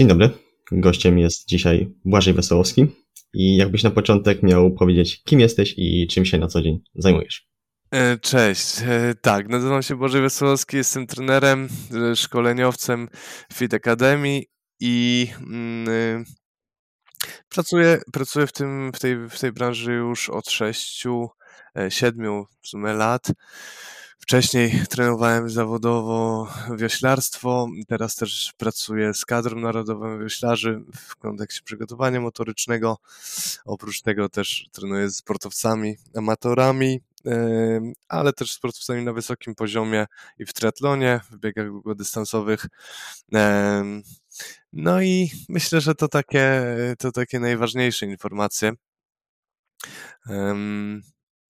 Dzień dobry. Gościem jest dzisiaj Błażej Wesołowski. I jakbyś na początek miał powiedzieć, kim jesteś i czym się na co dzień zajmujesz? E, cześć, e, tak, nazywam się Błażej Wesołowski, jestem trenerem, e, szkoleniowcem Fit Academy i mm, pracuję, pracuję w, tym, w, tej, w tej branży już od sześciu, siedmiu w sumie lat. Wcześniej trenowałem zawodowo wioślarstwo, teraz też pracuję z kadrą narodową wioślarzy w kontekście przygotowania motorycznego. Oprócz tego też trenuję z sportowcami, amatorami, ale też sportowcami na wysokim poziomie i w triatlonie, w biegach długodystansowych. No i myślę, że to takie, to takie najważniejsze informacje.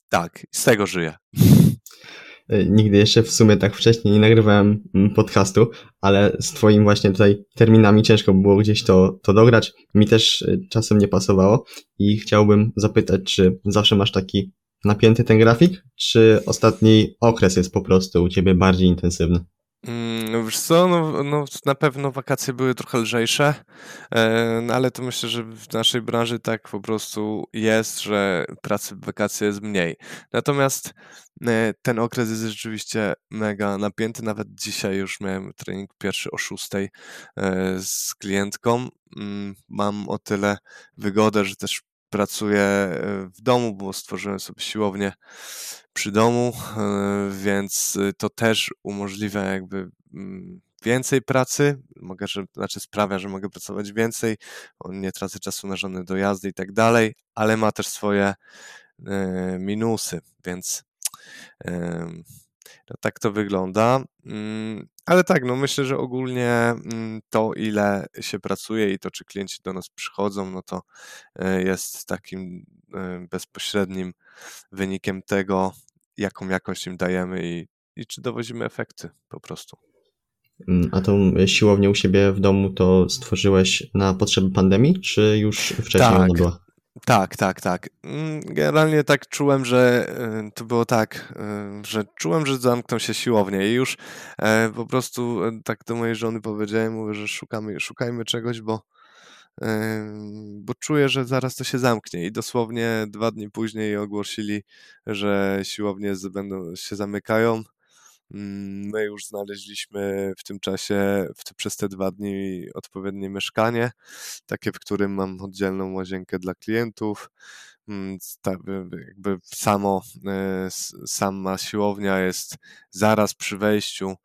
Tak, z tego żyję. E, nigdy jeszcze w sumie tak wcześniej nie nagrywałem mm, podcastu, ale z twoim właśnie tutaj terminami ciężko było gdzieś to, to dograć. Mi też e, czasem nie pasowało i chciałbym zapytać, czy zawsze masz taki napięty ten grafik, czy ostatni okres jest po prostu u ciebie bardziej intensywny? Mm, wiesz co, no, no, na pewno wakacje były trochę lżejsze, e, no, ale to myślę, że w naszej branży tak po prostu jest, że pracy w wakacje jest mniej. Natomiast e, ten okres jest rzeczywiście mega napięty. Nawet dzisiaj już miałem trening pierwszy o 6 e, z klientką. Mm, mam o tyle wygodę, że też pracuję w domu, bo stworzyłem sobie siłownię przy domu, e, więc y, to też umożliwia jakby mm, więcej pracy, mogę, że, znaczy sprawia, że mogę pracować więcej, nie tracę czasu na żadne dojazdy i tak dalej, ale ma też swoje e, minusy, więc tak to wygląda. Mm, ale tak, no myślę, że ogólnie mm, to, ile się pracuje i to, czy klienci do nas przychodzą, no to e, jest takim bezpośrednim wynikiem tego, jaką jakość im dajemy i, i czy dowozimy efekty po prostu. Mm, a tą siłownię u siebie w domu to stworzyłeś na potrzeby pandemii, czy już wcześniej tak, ona była? Tak, tak, tak. Mm, generalnie tak czułem, że y, to było tak, y, że czułem, że zamkną się siłownie i już e, po prostu e, tak do mojej żony powiedziałem, mówię, że szukamy, szukajmy czegoś, bo bo czuję, że zaraz to się zamknie i dosłownie dwa dni później ogłosili, że siłownie będą, się zamykają. Mm, my już znaleźliśmy w tym czasie, w te, przez te dwa dni odpowiednie mieszkanie, takie, w którym mam oddzielną łazienkę dla klientów. Mm, jakby samo, e, sama siłownia jest zaraz przy wejściu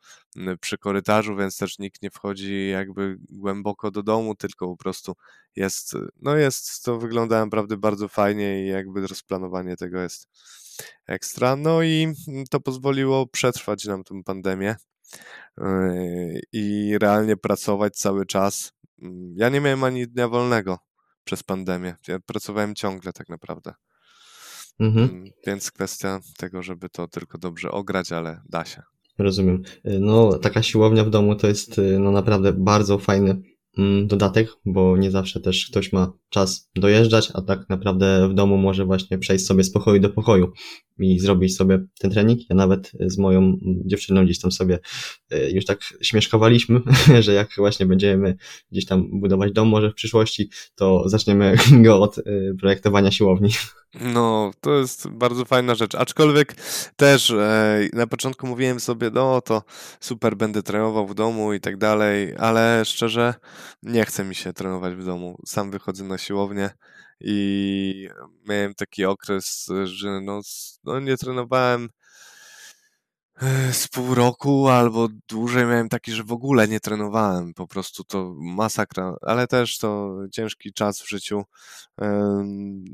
przy korytarzu, więc też nikt nie wchodzi jakby głęboko do domu, tylko po prostu jest, no jest, to wygląda naprawdę bardzo fajnie i jakby rozplanowanie tego jest ekstra. No i to pozwoliło przetrwać nam tę pandemię yy, i realnie pracować cały czas. Ja nie miałem ani dnia wolnego przez pandemię. Ja pracowałem ciągle tak naprawdę. Mhm. Mm, więc kwestia tego, żeby to tylko dobrze ograć, ale da się. Rozumiem. No, taka siłownia w domu to jest no naprawdę bardzo fajny mm, dodatek, bo nie zawsze też ktoś ma czas dojeżdżać, a tak naprawdę w domu może właśnie przejść sobie z pokoju do pokoju i zrobić sobie ten trening. Ja nawet z moją dziewczyną gdzieś tam sobie e, już tak śmieszkowaliśmy, że jak właśnie będziemy gdzieś tam budować dom może w przyszłości, to zaczniemy go od e, projektowania siłowni. No, to jest bardzo fajna rzecz. Aczkolwiek też e, na początku mówiłem sobie, no to super, będę trenował w domu i tak dalej, ale szczerze nie chce mi się trenować w domu. Sam wychodzę na siłownię i miałem taki okres, że no, no nie trenowałem z pół roku albo dłużej miałem taki, że w ogóle nie trenowałem. Po prostu to masakra, ale też to ciężki czas w życiu.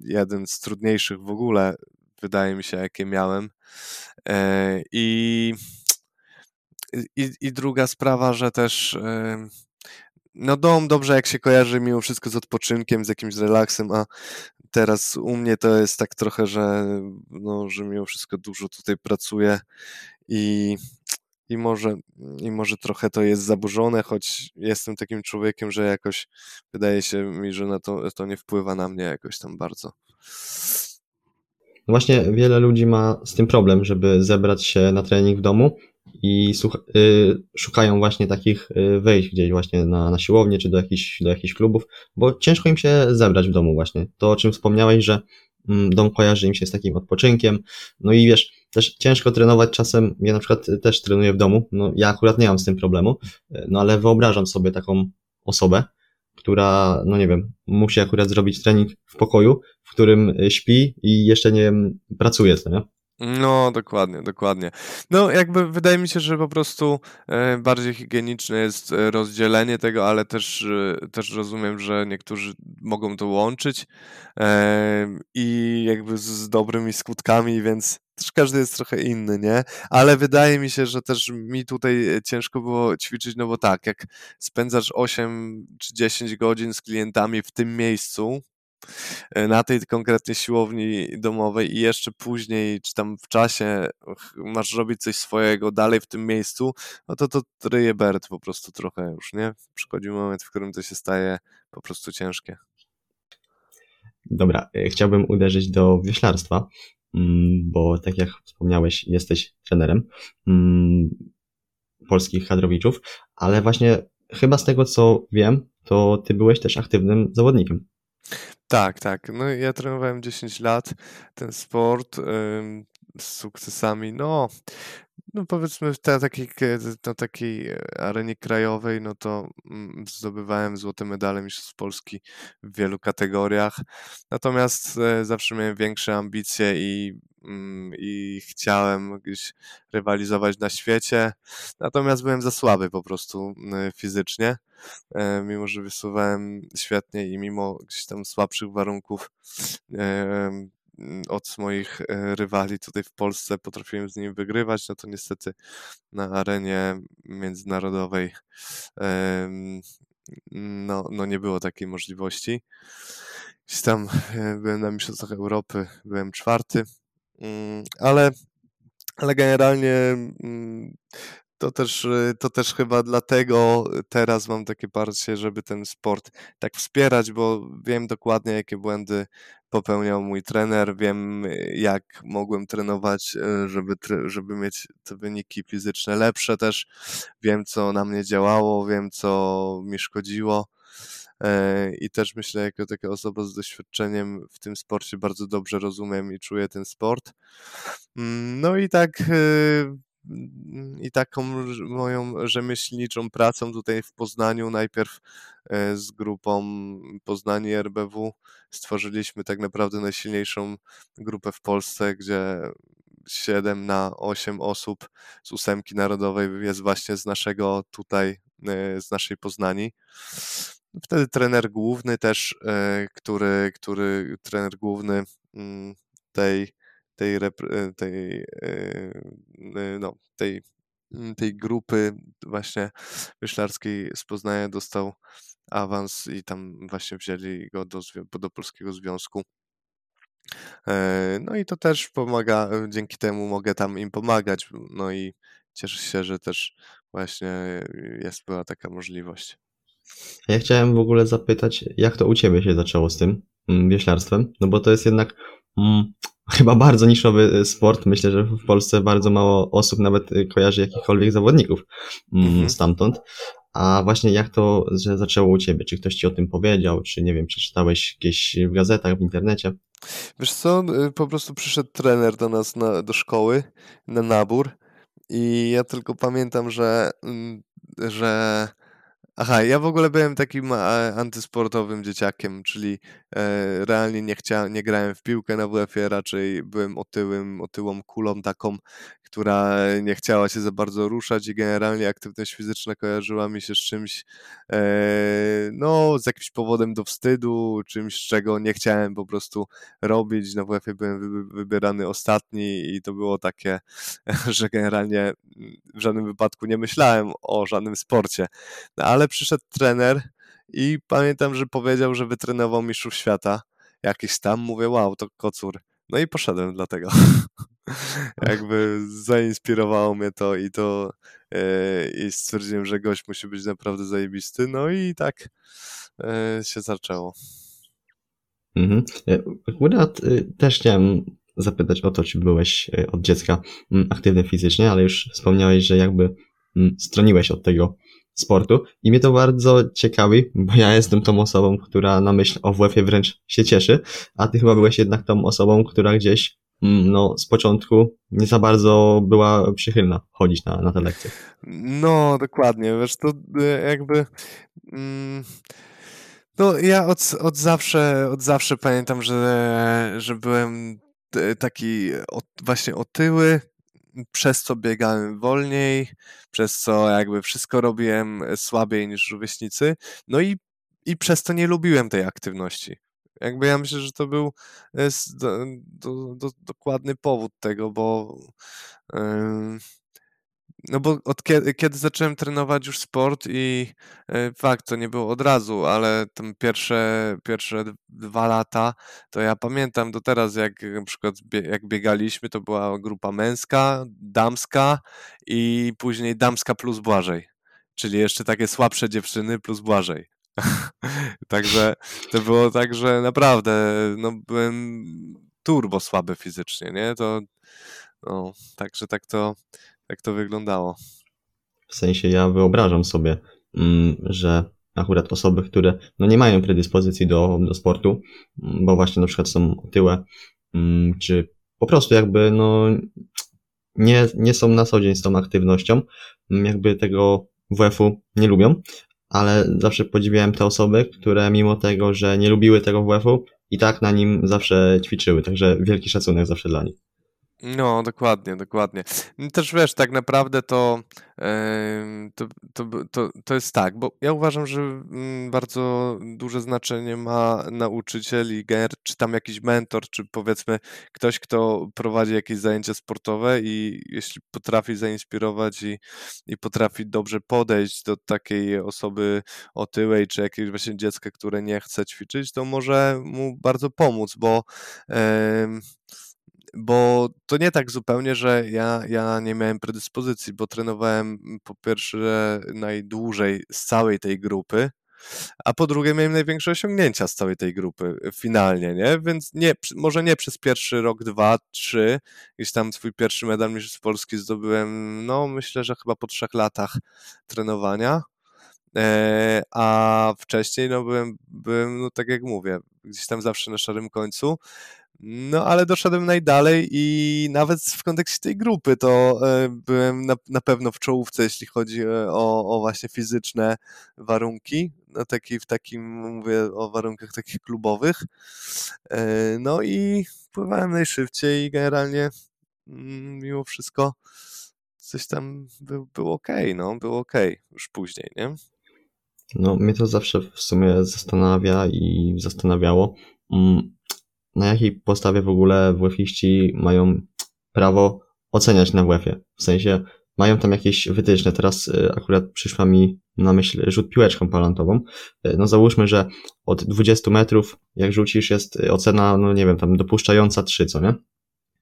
Jeden z trudniejszych w ogóle, wydaje mi się, jakie miałem. E, I, i, i druga sprawa, że też no dom dobrze jak się kojarzy mimo wszystko z odpoczynkiem, z jakimś relaksem, a teraz u mnie to jest tak trochę, że no, że mimo wszystko dużo tutaj pracuję i i może, I może trochę to jest zaburzone, choć jestem takim człowiekiem, że jakoś wydaje się mi, że na to, to nie wpływa na mnie jakoś tam bardzo. Właśnie wiele ludzi ma z tym problem, żeby zebrać się na trening w domu, i y, szukają właśnie takich y, wyjść gdzieś właśnie na, na siłownię czy do jakichś, do jakichś klubów, bo ciężko im się zebrać w domu właśnie. To, o czym wspomniałeś, że mm, dom kojarzy im się z takim odpoczynkiem, no i wiesz, też ciężko trenować czasem, ja na przykład też trenuję w domu, no ja akurat nie mam z tym problemu, no ale wyobrażam sobie taką osobę, która, no nie wiem, musi akurat zrobić trening w pokoju, w którym śpi i jeszcze nie wiem, pracuje, co nie? No, dokładnie, dokładnie. No, jakby wydaje mi się, że po prostu bardziej higieniczne jest rozdzielenie tego, ale też, też rozumiem, że niektórzy mogą to łączyć i jakby z dobrymi skutkami, więc też każdy jest trochę inny, nie? Ale wydaje mi się, że też mi tutaj ciężko było ćwiczyć, no bo tak, jak spędzasz 8 czy 10 godzin z klientami w tym miejscu, E, na tej konkretnie siłowni domowej i jeszcze później, czy tam w czasie masz robić coś swojego dalej w tym miejscu, no to to ryje Bert po prostu trochę już, nie? Przychodzi moment, w którym to się staje po prostu ciężkie. Dobra, e, chciałbym uderzyć do wioślarstwa, bo tak jak wspomniałeś, jesteś trenerem mm, polskich kadrowiczów, ale właśnie chyba z tego co wiem, to ty byłeś też aktywnym zawodnikiem. Tak, tak. No ja trenowałem 10 lat ten sport z sukcesami. No, no powiedzmy w te, takiej, na takiej arenie krajowej, no to mm, zdobywałem złote medale Mistrzostw Polski w wielu kategoriach. Natomiast e, zawsze miałem większe ambicje i, mm, i chciałem gdzieś rywalizować na świecie. Natomiast byłem za słaby po prostu fizycznie. E, mimo że wysuwałem świetnie i mimo gdzieś tam słabszych warunków e, od moich e, rywali tutaj w Polsce potrafiłem z nimi wygrywać, no to niestety na arenie międzynarodowej no, no nie było takiej możliwości. Gdzieś tam byłem na Mistrzostwach Europy, byłem czwarty, mm, ale, ale generalnie mm, to też, y, to też chyba dlatego teraz mam takie parcie, żeby ten sport tak wspierać, bo wiem dokładnie, jakie błędy popełniał mój trener, wiem, jak mogłem trenować, y, żeby, żeby mieć te wyniki fizyczne lepsze też, wiem, co na mnie działało, wiem, co mi szkodziło. E, I też myślę, jako taka osoba z doświadczeniem w tym sporcie bardzo dobrze rozumiem i czuję ten sport. Mm, no i tak y, i taką moją rzemieślniczą pracą tutaj w Poznaniu, najpierw e, z grupą Poznanie RBW stworzyliśmy tak naprawdę najsilniejszą grupę w Polsce, gdzie 7 na 8 osób z ósemki narodowej jest właśnie z naszego tutaj, e, z naszej Poznani. Wtedy trener główny też, e, który, który trener główny mm, tej tej, e, tej, e, e, no, tej, mm, tej grupy właśnie wyślarskiej z Poznania dostał awans i tam właśnie wzięli go do, do Polskiego Związku. No i to też pomaga, dzięki temu mogę tam im pomagać. No i cieszę się, że też właśnie jest była taka możliwość. Ja chciałem w ogóle zapytać, jak to u Ciebie się zaczęło z tym mm, wioślarstwem? No bo to jest jednak mm, chyba bardzo niszowy y, sport. Myślę, że w Polsce bardzo mało osób nawet y, kojarzy jakichkolwiek zawodników mm, mhm. stamtąd. A właśnie jak to że zaczęło u ciebie? Czy ktoś ci o tym powiedział? Czy nie wiem, przeczytałeś gdzieś w gazetach, w internecie? Wiesz co, y, po prostu przyszedł trener do nas na, do szkoły na nabór i ja tylko pamiętam, że, mm, że Aha, ja w ogóle byłem takim e, antysportowym dzieciakiem, czyli e, realnie nie chciałem, nie grałem w piłkę na WF-ie, raczej byłem otyłym, otyłą kulą taką, która nie chciała się za bardzo ruszać i generalnie aktywność fizyczna kojarzyła mi się z czymś, e, no, z jakimś powodem do wstydu, czymś, czego nie chciałem po prostu robić. Na WF-ie byłem wybierany ostatni i to było takie, że generalnie w żadnym wypadku nie myślałem o żadnym sporcie. No, ale przyszedł trener i pamiętam, że powiedział, że wytrenował mistrzów świata. Jakiś tam, mówię, wow, to kocur. No i poszedłem dlatego. Jakby zainspirowało mnie to i to yy, i stwierdziłem, że gość musi być naprawdę zajebisty. No i tak yy, się zaczęło. Mhm. E, akurat y, też chciałem zapytać o to, czy byłeś e, od dziecka mm, aktywny fizycznie, ale już wspomniałeś, że jakby mm, stroniłeś od tego sportu i mnie to bardzo ciekawi, bo ja jestem tą osobą, która na myśl o WF-ie wręcz się cieszy, a ty chyba byłeś jednak tą osobą, która gdzieś mm, no, z początku nie za bardzo była przychylna chodzić na, na te lekcje. No, dokładnie, wiesz, to y, jakby... Mm, no, ja od, od, zawsze, od zawsze pamiętam, że, że byłem taki od, właśnie otyły, przez co biegałem wolniej, przez co jakby wszystko robiłem słabiej niż rówieśnicy, no i, i przez to nie lubiłem tej aktywności. Jakby ja myślę, że to był do, do, do, dokładny powód tego, bo yy, no bo od kiedy, kiedy zacząłem trenować już sport i e, fakt, to nie było od razu, ale tam pierwsze, pierwsze dwa lata, to ja pamiętam do teraz, jak na przykład jak biegaliśmy, to była grupa męska, damska i później damska plus Błażej. Czyli jeszcze takie słabsze dziewczyny plus Błażej. Także to było tak, że naprawdę no, byłem turbo słaby fizycznie, nie? To no, także tak to jak to wyglądało. W sensie ja wyobrażam sobie, mm, że akurat osoby, które no nie mają predyspozycji do, do sportu, mm, bo właśnie na przykład są otyłe, mm, czy po prostu jakby no nie, nie są na co dzień z tą aktywnością, jakby tego WF-u nie lubią, ale zawsze podziwiałem te osoby, które mimo tego, że nie lubiły tego WF-u, i tak na nim zawsze ćwiczyły, także wielki szacunek zawsze dla nich. No, dokładnie, dokładnie. Też wiesz, tak naprawdę to, to, to, to, to jest tak, bo ja uważam, że mm, bardzo duże znaczenie ma nauczyciel i ger, czy tam jakiś mentor, czy powiedzmy ktoś, kto prowadzi jakieś zajęcia sportowe i jeśli potrafi zainspirować i, i potrafi dobrze podejść do takiej osoby otyłej, czy jakiegoś właśnie dziecka, które nie chce ćwiczyć, to może mu bardzo pomóc, bo bo to nie tak zupełnie, że ja, ja nie miałem predyspozycji, bo trenowałem po pierwsze najdłużej z całej tej grupy, a po drugie miałem największe osiągnięcia z całej tej grupy finalnie, nie? Więc nie, może nie przez pierwszy rok, dwa, trzy, gdzieś tam swój pierwszy medal mistrzostw Polski zdobyłem, no myślę, że chyba po trzech latach trenowania, e, a wcześniej no byłem, byłem, no tak jak mówię, gdzieś tam zawsze na szarym końcu, no, ale doszedłem najdalej i nawet w kontekście tej grupy to e, byłem na, na pewno w czołówce, jeśli chodzi e, o, o właśnie fizyczne warunki. No, taki, w takim, mówię o warunkach takich klubowych. E, no i pływałem najszybciej i generalnie mm, mimo wszystko coś tam był, był ok, no, było ok już później, nie? No, mnie to zawsze w sumie zastanawia i zastanawiało, mm, na jakiej podstawie w ogóle WF-iści mają prawo oceniać na WF-ie. W sensie mają tam jakieś wytyczne. Teraz y, akurat przyszła mi na myśl rzut piłeczką palantową. Y, no załóżmy, że od 20 metrów jak rzucisz jest ocena, no nie wiem, tam dopuszczająca 3, co nie?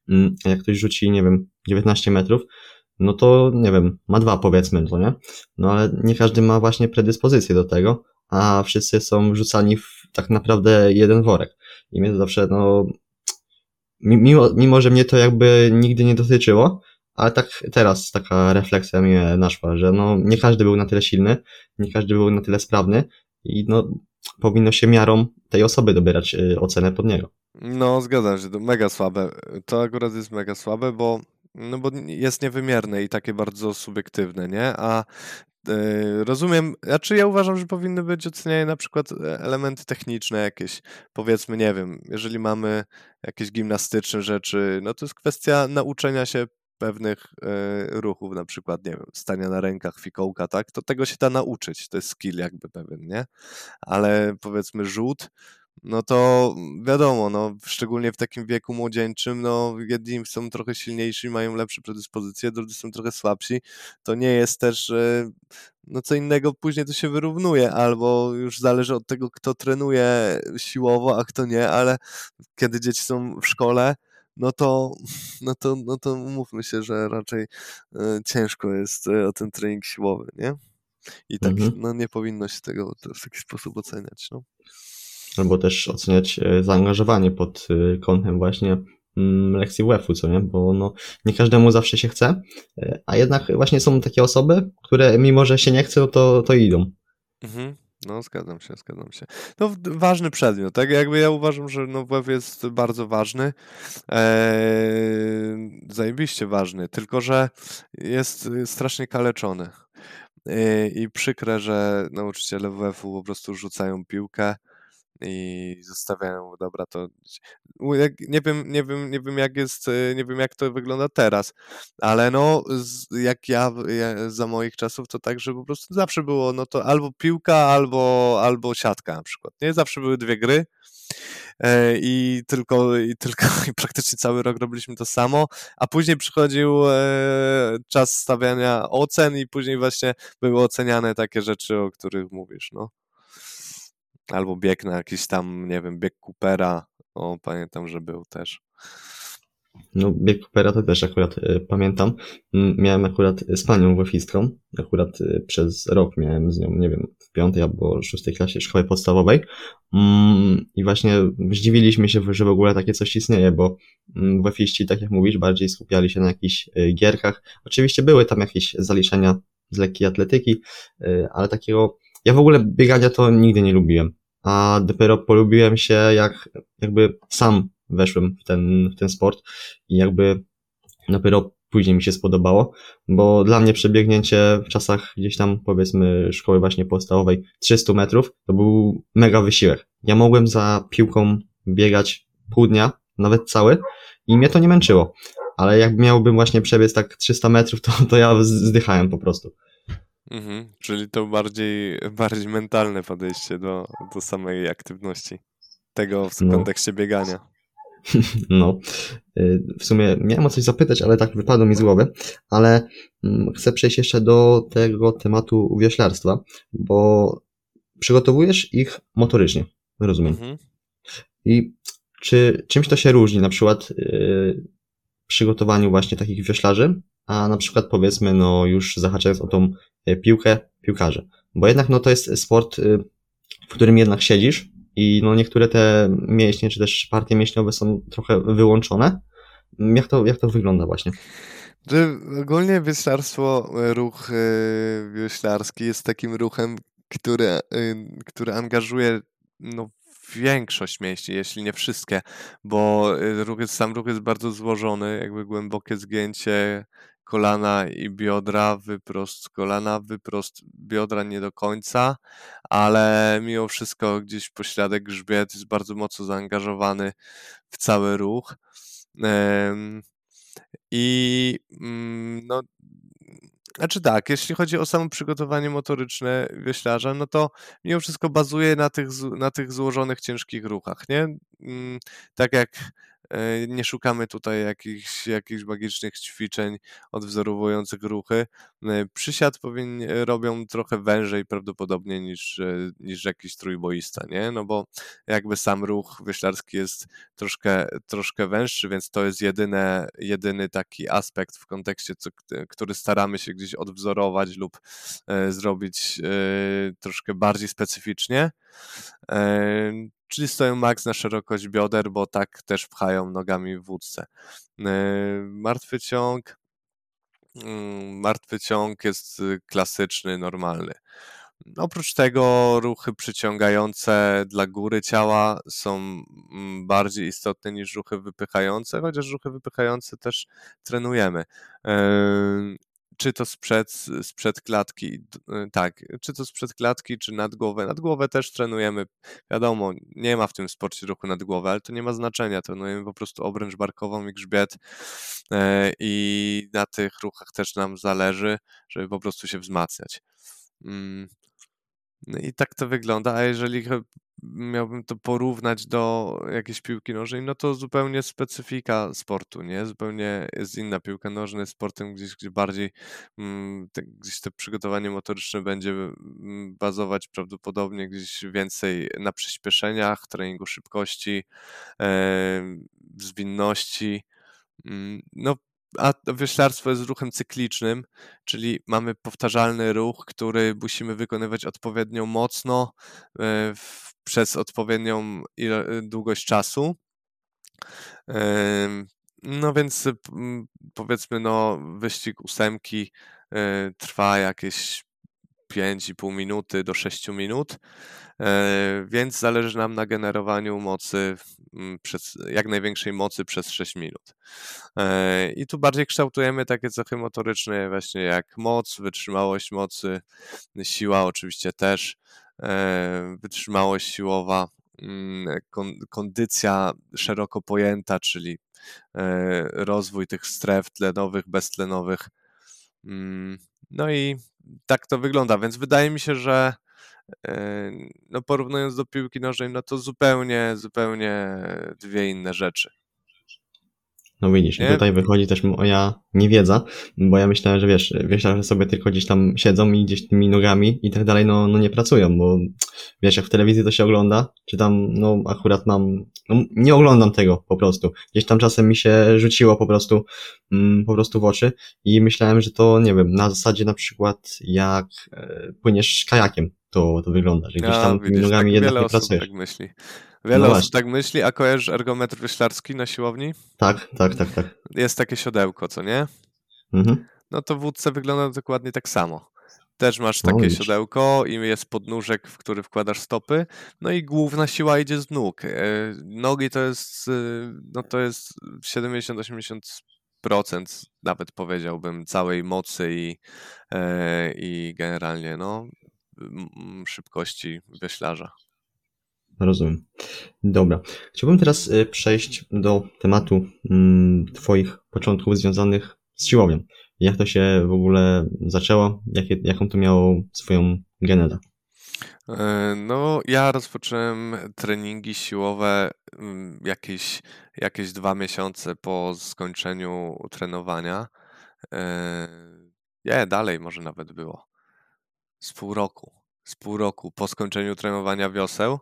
Mm, a jak ktoś rzuci, nie wiem, 19 metrów, no to nie wiem, ma dwa powiedzmy, to nie? No ale nie każdy ma właśnie predyspozycję do tego, a wszyscy są rzucani w tak naprawdę jeden worek. I mnie to zawsze, no, mimo, mimo, że mnie to jakby nigdy nie dotyczyło, ale tak teraz taka refleksja mnie naszła, że no, nie każdy był na tyle silny, nie każdy był na tyle sprawny i no, powinno się miarą tej osoby dobierać y, ocenę pod niego. No, zgadzam się, to mega słabe. To akurat jest mega słabe, bo no bo jest niewymierne i takie bardzo subiektywne, nie? A rozumiem, znaczy ja uważam, że powinny być oceniane na przykład e, elementy techniczne jakieś, powiedzmy, nie wiem, jeżeli mamy jakieś gimnastyczne rzeczy, no to jest kwestia nauczenia się pewnych e, ruchów, na przykład, nie wiem, stania na rękach, fikołka, tak, to tego się da nauczyć, to jest skill jakby pewien, nie? Ale powiedzmy rzut, no to wiadomo, no, szczególnie w takim wieku młodzieńczym, no, jedni są trochę silniejsi, mają lepsze predyspozycje, drudzy są trochę słabsi. To nie jest też, no co innego później to się wyrównuje, albo już zależy od tego, kto trenuje siłowo, a kto nie, ale kiedy dzieci są w szkole, no to, no to, no to umówmy się, że raczej y, ciężko jest y, o ten trening siłowy, nie? I tak, mhm. no nie powinno się tego w taki sposób oceniać, no albo też oceniać e, zaangażowanie pod e, kątem właśnie mm, lekcji WF-u, co nie? Bo no, nie każdemu zawsze się chce, e, a jednak właśnie są takie osoby, które mimo, że się nie chce, to, to idą. Mhm. No, zgadzam się, zgadzam się. No, ważny przedmiot, tak? Jakby ja uważam, że no, WF jest bardzo ważny. Eee, zajebiście ważny, tylko że jest strasznie kaleczony. Eee, I przykre, że nauczyciele WF-u po prostu rzucają piłkę i zostawiają, dobra, to nie wiem, nie wiem, nie wiem jak jest, y, nie wiem jak to wygląda teraz, ale no jak ja, ja za moich czasów to tak, że po prostu zawsze było no to albo piłka, albo, albo siatka na przykład, nie? Zawsze były dwie gry e, i tylko, i tylko i praktycznie cały rok robiliśmy to samo, a później przychodził e, czas stawiania ocen i później właśnie były oceniane takie rzeczy, o których mówisz, no. Albo bieg na jakiś tam, nie wiem, bieg Coopera. O, pamiętam, że był też. No, bieg Coopera to też akurat y, pamiętam. Miałem akurat z panią wofistką. Akurat y, przez rok miałem z nią, nie wiem, w piątej albo szóstej klasie szkoły podstawowej. Mm, I właśnie zdziwiliśmy się, że w ogóle takie coś istnieje, bo mm, wofiści, tak jak mówisz, bardziej skupiali się na jakichś y, gierkach. Oczywiście były tam jakieś zaliczenia z lekkiej atletyki, ale takiego ja w ogóle biegania to nigdy nie lubiłem a dopiero polubiłem się, jak jakby sam weszłem w ten, w ten sport i jakby dopiero później mi się spodobało, bo dla mnie przebiegnięcie w czasach gdzieś tam powiedzmy szkoły właśnie podstawowej 300 metrów to był mega wysiłek. Ja mogłem za piłką biegać pół dnia, nawet cały i mnie to nie męczyło, ale jak miałbym właśnie przebiec tak 300 metrów, to, to ja zdychałem po prostu. Mhm, czyli to bardziej, bardziej mentalne podejście do, do samej aktywności. Tego w no. kontekście biegania. No, y, w sumie miałem o coś zapytać, ale tak wypadło mi z głowy, ale mm, chcę przejść jeszcze do tego tematu wioślarstwa, bo przygotowujesz ich motorycznie, rozumiem. Mhm. I czy czymś to się różni, na przykład yy, przygotowaniu właśnie takich wioślarzy, a na przykład powiedzmy, no już zahaczając o tą e, piłkę, piłkarze. Bo jednak no to jest sport, y, w którym jednak siedzisz i no niektóre te mięśnie, czy też partie mięśniowe są trochę wyłączone. Jak to, jak to wygląda właśnie? Ogólnie wioślarstwo, e, ruch e, wioślarski jest takim ruchem, który, który angażuje no, większość mięśni, jeśli nie wszystkie, bo ruch jest, sam ruch jest bardzo złożony, jakby głębokie zgięcie kolana i biodra, wyprost kolana, wyprost biodra nie do końca, ale mimo wszystko gdzieś pośladek grzbiet jest bardzo mocno zaangażowany w cały ruch. I mm, no, znaczy tak, jeśli chodzi o samo przygotowanie motoryczne wioślarza, no to mimo wszystko bazuje na tych, na tych złożonych, ciężkich ruchach, nie? Mm, tak jak nie szukamy tutaj jakichś, jakichś magicznych ćwiczeń odwzorowujących ruchy. E, przysiad powinni, robią trochę wężej prawdopodobnie niż, e, niż jakiś trójboista, nie? No bo jakby sam ruch wyślarski jest troszkę, troszkę węższy, więc to jest jedyne, jedyny taki aspekt w kontekście, co, który staramy się gdzieś odwzorować lub zrobić troszkę bardziej specyficznie czyli stoją maks na szerokość bioder, bo tak też pchają nogami w wódce. Yy, martwy ciąg, mm, martwy ciąg jest y, klasyczny, normalny. Oprócz tego ruchy przyciągające dla góry ciała są mm, bardziej istotne niż ruchy wypychające, chociaż ruchy wypychające też trenujemy. Czy to sprzed, sprzed klatki, y, tak, czy to sprzed klatki, czy nad głowę. Nad głowę też trenujemy. Wiadomo, nie ma w tym sporcie ruchu nad głowę, ale to nie ma znaczenia. Trenujemy po prostu obręcz barkową i grzbiet e, i na tych ruchach też nam zależy, żeby po prostu się wzmacniać. No i tak to wygląda, a jeżeli miałbym to porównać do jakiejś piłki nożnej, no to zupełnie specyfika sportu, nie? Zupełnie jest inna piłka nożna, jest sportem gdzieś, gdzie bardziej mm, te, gdzieś to przygotowanie motoryczne będzie mm, bazować prawdopodobnie gdzieś więcej na przyspieszeniach, treningu szybkości, e, zwinności. Mm, no, a wioślarstwo jest ruchem cyklicznym, czyli mamy powtarzalny ruch, który musimy wykonywać odpowiednio mocno e, przez odpowiednią długość czasu. No więc powiedzmy, no, wyścig ósemki e, trwa jakieś 5,5 minuty do 6 minut, e, więc zależy nam na generowaniu mocy przez, jak największej mocy przez 6 minut. E, I tu bardziej kształtujemy takie cechy motoryczne, właśnie jak moc, wytrzymałość mocy, siła oczywiście też, wytrzymałość siłowa, mm, kondycja szeroko pojęta, czyli E, rozwój tych stref tlenowych, beztlenowych. Mm, no i tak to wygląda, więc wydaje mi się, że e, no porównując do piłki nożnej, no to zupełnie, zupełnie dwie inne rzeczy. No widzisz, nie? tutaj wychodzi też moja niewiedza, bo ja myślałem, że wiesz, że sobie tylko gdzieś tam siedzą i gdzieś tymi nogami i tak dalej, no, no nie pracują, bo wiesz, jak w telewizji to się ogląda, czy tam, no akurat mam, no nie oglądam tego po prostu. Gdzieś tam czasem mi się rzuciło po prostu, mm, po prostu w oczy i myślałem, że to, nie wiem, na zasadzie na przykład jak e, płyniesz kajakiem, to, to wygląda, że gdzieś tam ja, tymi widzisz, nogami tak jednak nie pracujesz. tak myśli. Wiele no osób tak myśli, a kojarzysz ergometr wyślarski na siłowni? Tak, tak, tak, tak. Jest takie siodełko, co nie? Mhm. No to w wódce wygląda dokładnie tak samo. Też masz takie no, siodełko i jest podnóżek, w który wkładasz stopy, no i główna siła idzie z nóg. E, nogi to jest, e, no to jest 70-80% nawet powiedziałbym całej mocy i, e, i generalnie no szybkości wioślarza. Rozumiem. Dobra. Chciałbym teraz y, przejść do tematu mm, Twoich początków związanych z siłownią. Jak to się w ogóle zaczęło? Jaką to miało swoją genezę? E, no, ja rozpocząłem treningi siłowe mm, jakieś, jakieś dwa miesiące po skończeniu trenowania. Nie, dalej może nawet było. Z pół roku z pół roku po skończeniu trenowania wioseł.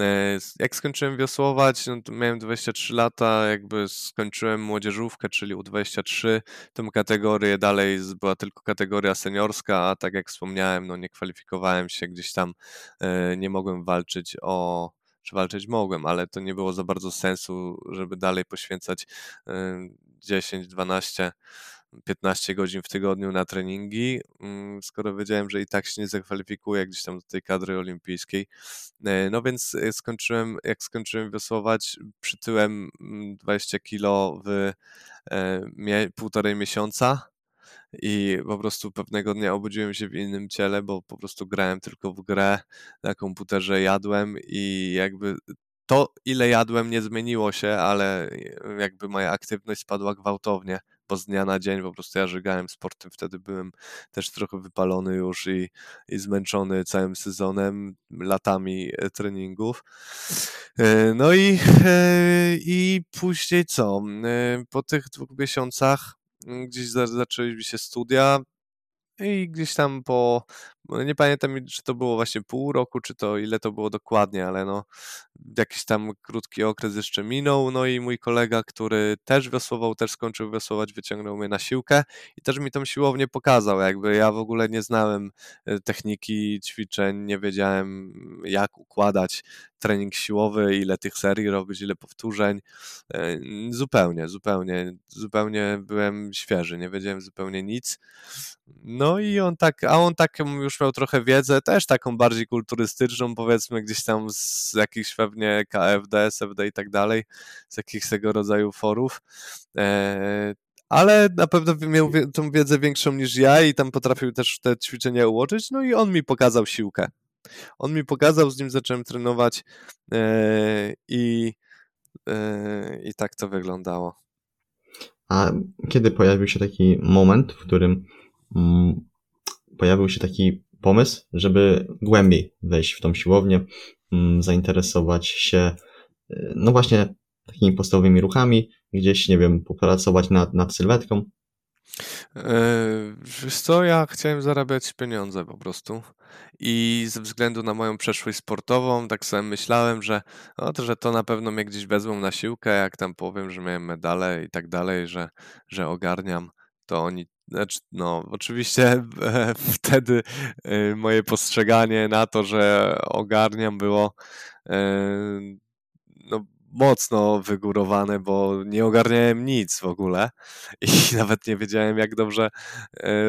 E, jak skończyłem wiosłować, no miałem 23 lata, jakby skończyłem młodzieżówkę, czyli U23, tą kategorię dalej była tylko kategoria seniorska, a tak jak wspomniałem, no nie kwalifikowałem się gdzieś tam, e, nie mogłem walczyć o czy walczyć mogłem, ale to nie było za bardzo sensu, żeby dalej poświęcać 10-12 e, 15 godzin w tygodniu na treningi, mm, skoro wiedziałem, że i tak się nie zakwalifikuję gdzieś tam do tej kadry olimpijskiej. E, no więc e, skończyłem, jak skończyłem wiosłować, przytyłem 20 mm, kilo w e, półtorej miesiąca i po prostu pewnego dnia obudziłem się w innym ciele, bo po prostu grałem tylko w grę, na komputerze jadłem i jakby to, ile jadłem, nie zmieniło się, ale jakby moja aktywność spadła gwałtownie bo z dnia na dzień po prostu ja żegałem sportem, wtedy byłem też trochę wypalony już i, i zmęczony całym sezonem, latami e, treningów. E, no i, e, i później co? Po tych dwóch miesiącach mm, gdzieś zaczęły się studia, i gdzieś tam po, nie pamiętam czy to było właśnie pół roku, czy to ile to było dokładnie, ale no jakiś tam krótki okres jeszcze minął, no i mój kolega, który też wiosłował, też skończył wiosłować, wyciągnął mnie na siłkę i też mi tą siłownię pokazał, jakby ja w ogóle nie znałem e, techniki ćwiczeń, nie wiedziałem jak układać trening siłowy, ile tych serii robić, ile powtórzeń, e, zupełnie, zupełnie, zupełnie byłem świeży, nie wiedziałem zupełnie nic, no i on tak, a on tak już miał trochę wiedzę, też taką bardziej kulturystyczną, powiedzmy gdzieś tam z jakichś pewnie KFD, SFD i tak dalej, z jakichś tego rodzaju forów. E, ale na pewno miał tą wiedzę większą niż ja i tam potrafił też te ćwiczenia ułożyć, no i on mi pokazał siłkę. On mi pokazał, z nim zacząłem trenować e, i, e, i tak to wyglądało. A kiedy pojawił się taki moment, w którym mm, pojawił się taki pomysł, żeby głębiej wejść w tą siłownię, mm, zainteresować się, y, no właśnie, takimi podstawowymi ruchami, gdzieś, nie wiem, popracować nad, nad sylwetką? E, wiesz co, ja chciałem zarabiać pieniądze po prostu i ze względu na moją przeszłość sportową, tak sobie myślałem, że, no, to, że to na pewno mnie gdzieś wezmą na siłkę, jak tam powiem, że miałem medale i tak dalej, że, że ogarniam, to oni znaczy, no, oczywiście wtedy e, moje postrzeganie na to, że ogarniam było, e, no, mocno wygórowane, bo nie ogarniałem nic w ogóle i nawet nie wiedziałem, jak dobrze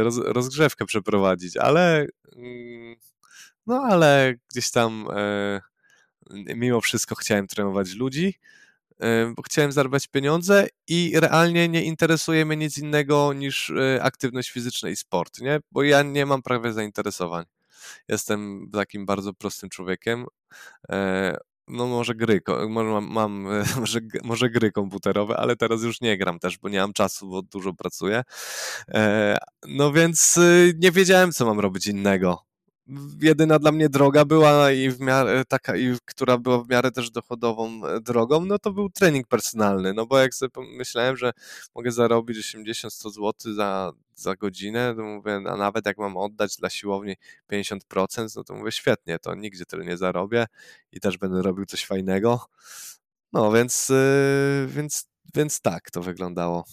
roz, rozgrzewkę przeprowadzić, ale mm, no ale gdzieś tam mimo wszystko chciałem trenować ludzi, bo chciałem zarabiać pieniądze i realnie nie interesuje mnie nic innego niż aktywność fizyczna i sport, nie? Bo ja nie mam prawie zainteresowań. Jestem takim bardzo prostym człowiekiem no może gry, może mam, może, może gry komputerowe, ale teraz już nie gram też, bo nie mam czasu, bo dużo pracuję. E, no więc y, nie wiedziałem, co mam robić innego jedyna dla mnie droga była i w miarę taka, i która była w miarę też dochodową e, drogą, no to był trening personalny, no bo jak sobie pomyślałem, że mogę zarobić 80-100 zł za, za godzinę, to mówię, a nawet jak mam oddać dla siłowni 50%, no to mówię, świetnie, to nigdzie tyle nie zarobię i też będę robił coś fajnego. No więc, yy, więc, więc tak to wyglądało.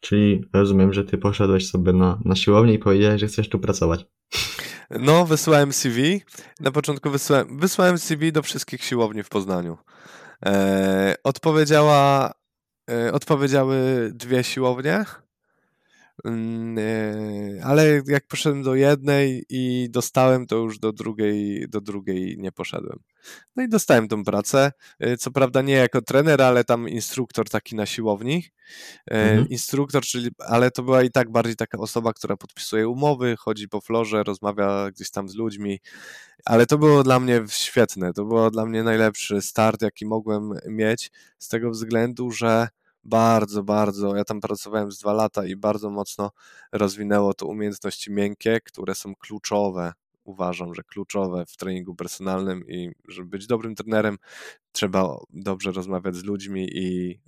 Czyli rozumiem, że ty poszedłeś sobie na, na siłownię i powiedziałeś, że chcesz tu pracować. No, wysłałem CV. Na początku wysłałem, wysłałem CV do wszystkich siłowni w Poznaniu. E, odpowiedziała, e, odpowiedziały dwie siłownie, mm, e, ale jak poszedłem do jednej i dostałem, to już do drugiej, do drugiej nie poszedłem. No i dostałem tą pracę. E, co prawda nie jako trener, ale tam instruktor taki na siłowni. E, mhm. Instruktor, czyli, ale to była i tak bardziej taka osoba, która podpisuje umowy, chodzi po florze, rozmawia gdzieś tam z ludźmi. Ale to było dla mnie świetne. To było dla mnie najlepszy start, jaki mogłem mieć, z tego względu, że bardzo, bardzo, ja tam pracowałem z dwa lata i bardzo mocno rozwinęło to umiejętności miękkie, które są kluczowe uważam, że kluczowe w treningu personalnym i żeby być dobrym trenerem, trzeba dobrze rozmawiać z ludźmi i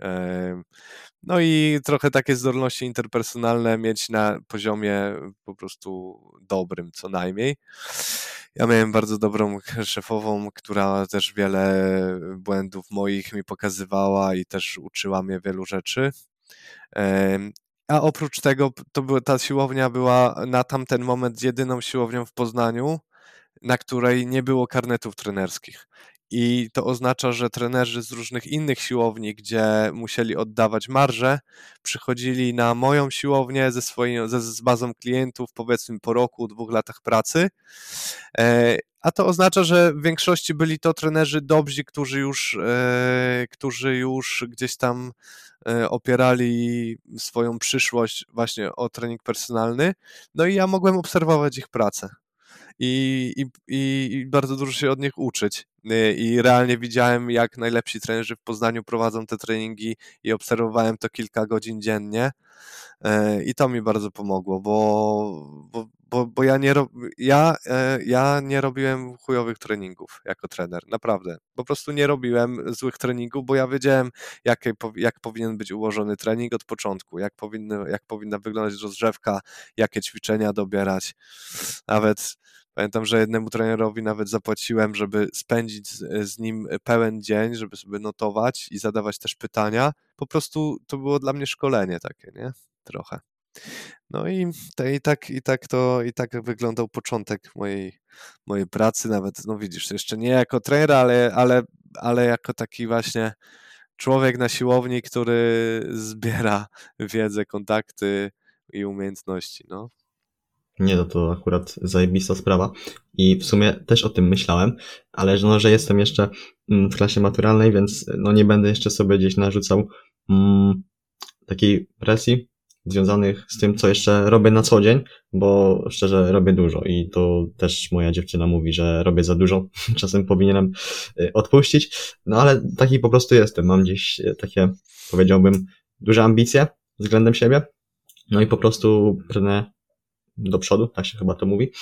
no i trochę takie zdolności interpersonalne mieć na poziomie po prostu dobrym co najmniej. Ja miałem bardzo dobrą szefową, która też wiele błędów moich mi pokazywała i też uczyła mnie wielu rzeczy. A oprócz tego, to była, ta siłownia była na tamten moment jedyną siłownią w Poznaniu, na której nie było karnetów trenerskich. I to oznacza, że trenerzy z różnych innych siłowni, gdzie musieli oddawać marże, przychodzili na moją siłownię ze, swoim, ze, z bazą klientów, powiedzmy po roku, dwóch latach pracy. E, a to oznacza, że w większości byli to trenerzy dobrzy, którzy już, e, którzy już gdzieś tam opierali swoją przyszłość właśnie o trening personalny. No i ja mogłem obserwować ich pracę i, i, i bardzo dużo się od nich uczyć. Y, I realnie widziałem, jak najlepsi trenerzy w Poznaniu prowadzą te treningi i obserwowałem to kilka godzin dziennie. Y, I to mi bardzo pomogło, bo, bo, bo, bo ja, nie, ja, e, ja nie robiłem chujowych treningów jako trener, naprawdę. Po prostu nie robiłem złych treningów, bo ja wiedziałem, jak, jak powinien być ułożony trening od początku, jak, powinny, jak powinna wyglądać rozgrzewka, jakie ćwiczenia dobierać. Nawet Pamiętam, że jednemu trenerowi nawet zapłaciłem, żeby spędzić z, z, nim pełen dzień, żeby sobie notować i zadawać też pytania. Po prostu to było dla mnie szkolenie takie, nie? Trochę. No i, to, i, tak, i tak to i tak wyglądał początek mojej, mojej pracy, nawet, no widzisz, jeszcze nie jako trener, ale, ale, ale jako taki właśnie człowiek na siłowni, który zbiera wiedzę, kontakty i umiejętności, no. Nie, no to akurat zajebista sprawa. I w sumie też o tym myślałem, ale no, że jestem jeszcze mm, w klasie maturalnej, więc no nie będę jeszcze sobie gdzieś narzucał mm, takiej presji związanych z tym, co jeszcze robię na co dzień, bo szczerze robię dużo i to też moja dziewczyna mówi, że robię za dużo. Czasem powinienem y, odpuścić, no ale taki po prostu jestem. Mam gdzieś y, takie, powiedziałbym, duże ambicje względem siebie. No i po prostu brnę do przodu, tak się chyba to mówi.